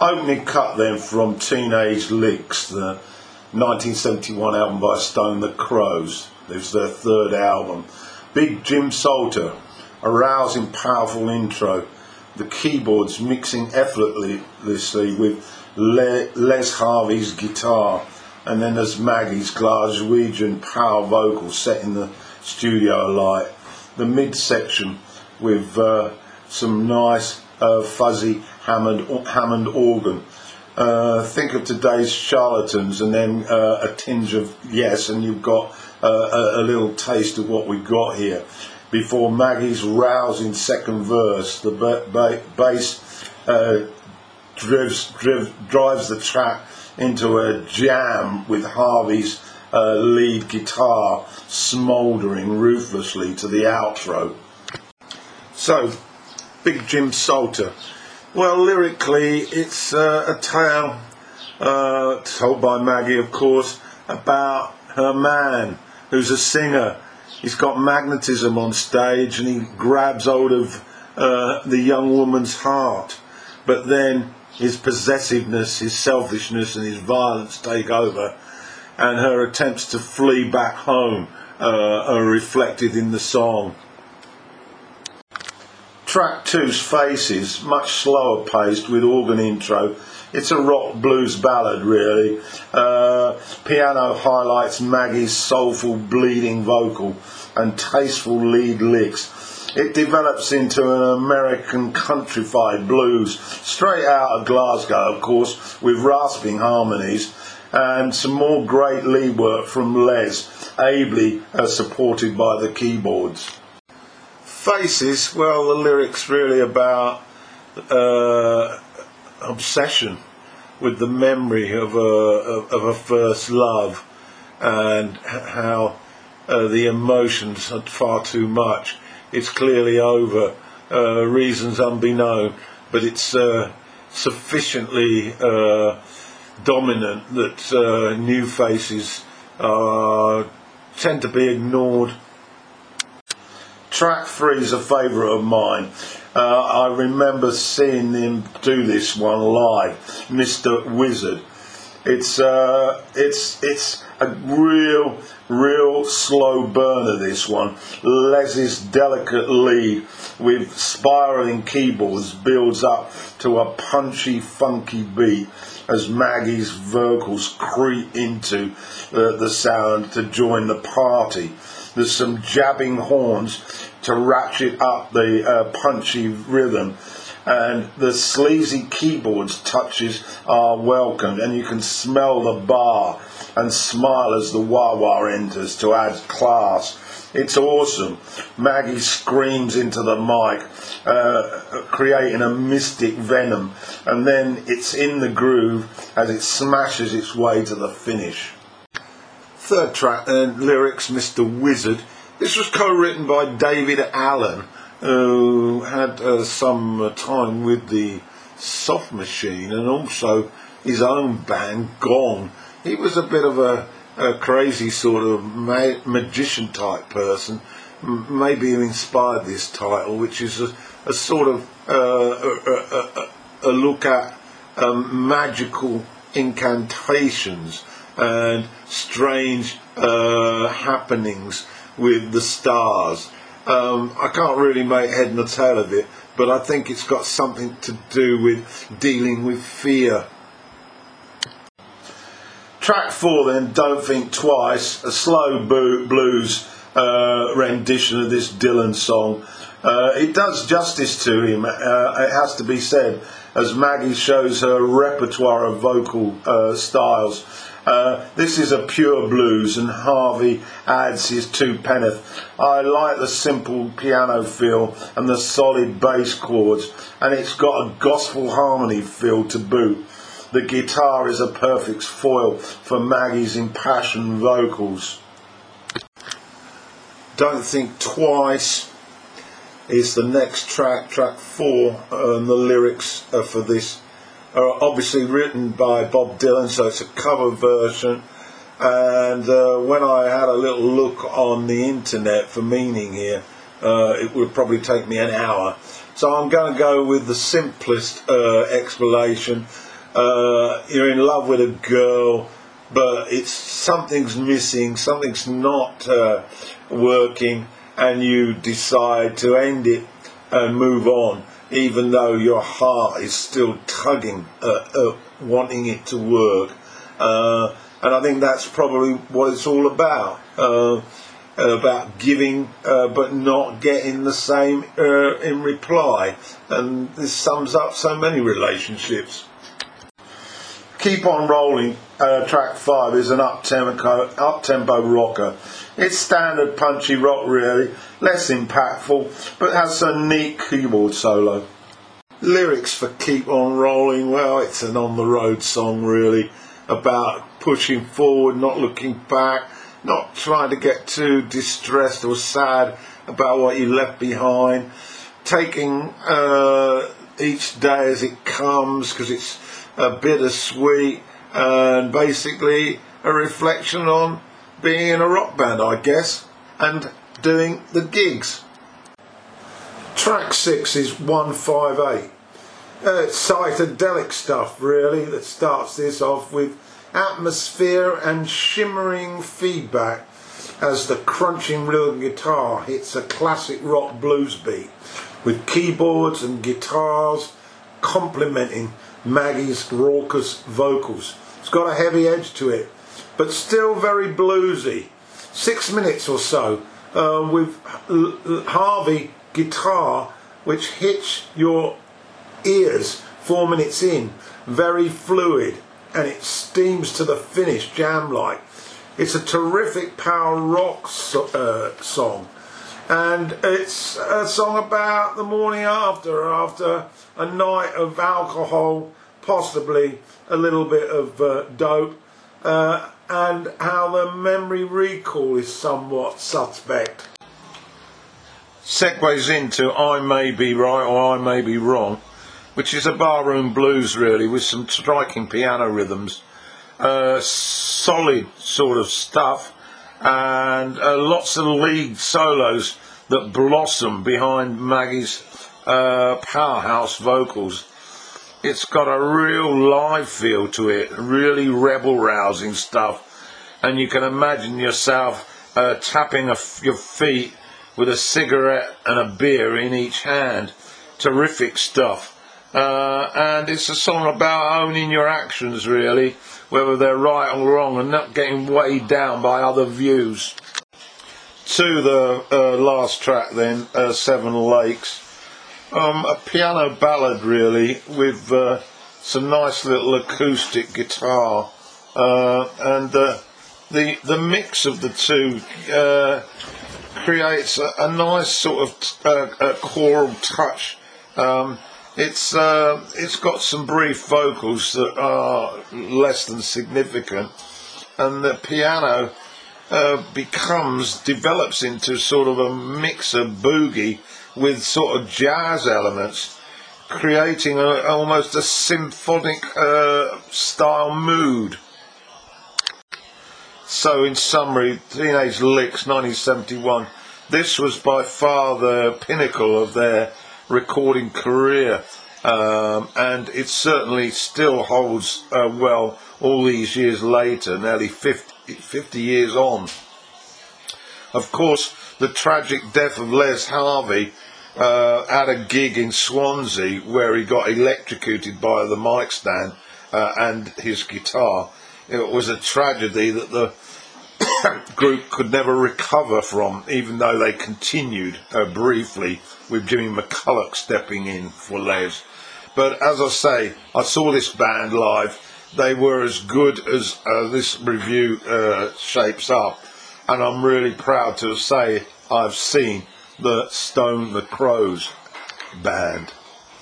Opening cut then from Teenage Licks, the 1971 album by Stone the Crows. It was their third album. Big Jim Salter, a rousing, powerful intro. The keyboards mixing effortlessly with Le- Les Harvey's guitar, and then there's Maggie's Glaswegian power vocal setting the studio alight. The midsection with uh, some nice uh, fuzzy Hammond, Hammond organ. Uh, think of today's charlatans and then uh, a tinge of yes, and you've got uh, a, a, little taste of what we've got here. Before Maggie's rousing second verse, the ba- ba- bass uh, drives, driv- drives the track into a jam with Harvey's uh, lead guitar smouldering ruthlessly to the outro. So, Big Jim Salter. Well, lyrically, it's uh, a tale uh, told by Maggie, of course, about her man who's a singer. He's got magnetism on stage and he grabs hold of uh, the young woman's heart. But then his possessiveness, his selfishness, and his violence take over, and her attempts to flee back home uh, are reflected in the song. Track two's Faces, much slower paced with organ intro. It's a rock blues ballad, really. Uh, piano highlights Maggie's soulful, bleeding vocal and tasteful lead licks. It develops into an American countrified blues, straight out of Glasgow, of course, with rasping harmonies and some more great lead work from Les, ably uh, supported by the keyboards. Faces, well, the lyrics really about uh, obsession with the memory of a of a first love, and how uh, the emotions are far too much. It's clearly over, uh, reasons unbeknown, but it's uh, sufficiently uh, dominant that uh, new faces tend to be ignored Track three is a favourite of mine. Uh, I remember seeing him do this one live, Mr. Wizard. It's uh, it's it's a real real slow burner. This one, Les's delicate lead with spiraling keyboards builds up to a punchy, funky beat as Maggie's vocals creep into uh, the sound to join the party. There's some jabbing horns to ratchet up the uh, punchy rhythm. And the sleazy keyboards touches are welcomed, and you can smell the bar and smile as the wah wah enters to add class. It's awesome. Maggie screams into the mic, uh, creating a mystic venom, and then it's in the groove as it smashes its way to the finish. Third track, uh, lyrics, Mr. Wizard. This was co-written by Daevid Allen, who had uh, some uh, time with the Soft Machine and also his own band, Gong. He was a bit of a, a crazy sort of ma- magician type person. M- maybe he inspired this title, which is a, a sort of uh, a, a, look at um, magical incantations and strange uh, happenings with the stars. Um, I can't really make head nor tail of it, but I think it's got something to do with dealing with fear. Track four, then, Don't Think Twice, a slow blues uh, rendition of this Dylan song. Uh, it does justice to him, uh, it has to be said, as Maggie shows her repertoire of vocal uh, styles. Uh, this is a pure blues, and Harvey adds his two penneth. I like the simple piano feel and the solid bass chords, and it's got a gospel harmony feel to boot. The guitar is a perfect foil for Maggie's impassioned vocals. Don't Think Twice is the next track, track four, and the lyrics are for this are obviously written by Bob Dylan, so it's a cover version. And uh, when I had a little look on the internet for meaning here, uh, it would probably take me an hour. So I'm going to go with the simplest uh, explanation, uh, you're in love with a girl, but it's something's missing, something's not uh, working, and you decide to end it and move on, even though your heart is still tugging, uh, wanting it to work. Uh, and I think that's probably what it's all about. Uh, about giving uh, but not getting the same uh, in reply. And this sums up so many relationships. Keep on Rolling, uh, track five, is an up-tempo, up-tempo rocker. It's standard punchy rock, really, less impactful, but has a neat keyboard solo. Lyrics for Keep On Rolling, well, it's an on the road song, really, about pushing forward, not looking back, not trying to get too distressed or sad about what you left behind, taking uh, each day as it comes because it's a bittersweet and basically a reflection on being in a rock band, I guess, and doing the gigs. Track six is 158. Uh, it's psychedelic stuff, really, that starts this off with atmosphere and shimmering feedback as the crunching rhythm guitar hits a classic rock blues beat with keyboards and guitars complementing Maggie's raucous vocals. It's got a heavy edge to it, but still very bluesy. Six minutes or so uh, with Harvey guitar, which hits your ears four minutes in, very fluid and it steams to the finish jam like. It's a terrific power rock so, uh, song, and it's a song about the morning after, after a night of alcohol, possibly a little bit of uh, dope, uh, and how the memory recall is somewhat suspect. Segues into I may be right or I may be wrong which is a barroom blues really with some striking piano rhythms, uh, solid sort of stuff, and uh, lots of lead solos that blossom behind Maggie's uh, powerhouse vocals. It's got a real live feel to it, really rebel rousing stuff, and you can imagine yourself uh, tapping your feet with a cigarette and a beer in each hand. Terrific stuff. Uh, and it's a song about owning your actions, really, whether they're right or wrong, and not getting weighed down by other views. To the uh, last track, then, uh, Seven Lakes. Um, a piano ballad, really, with uh, some nice little acoustic guitar, uh, and uh, the the mix of the two creates a, a, nice sort of choral touch. Um, it's uh, it's got some brief vocals that are less than significant, and the piano uh, becomes develops into sort of a mix of boogie with sort of jazz elements, creating a, almost a symphonic uh, style mood. So, in summary, Teenage Licks 1971. This was by far the pinnacle of their recording career. Um, and it certainly still holds uh, well all these years later, nearly 50, 50 years on. Of course, the tragic death of Les Harvey uh, at a gig in Swansea where he got electrocuted by the mic stand uh, and his guitar. It was a tragedy that the group could never recover from, even though they continued uh, briefly with Jimmy McCulloch stepping in for Les. But as I say, I saw this band live. They were as good as uh, this review uh, shapes up, and I'm really proud to say I've seen the Stone the Crows band.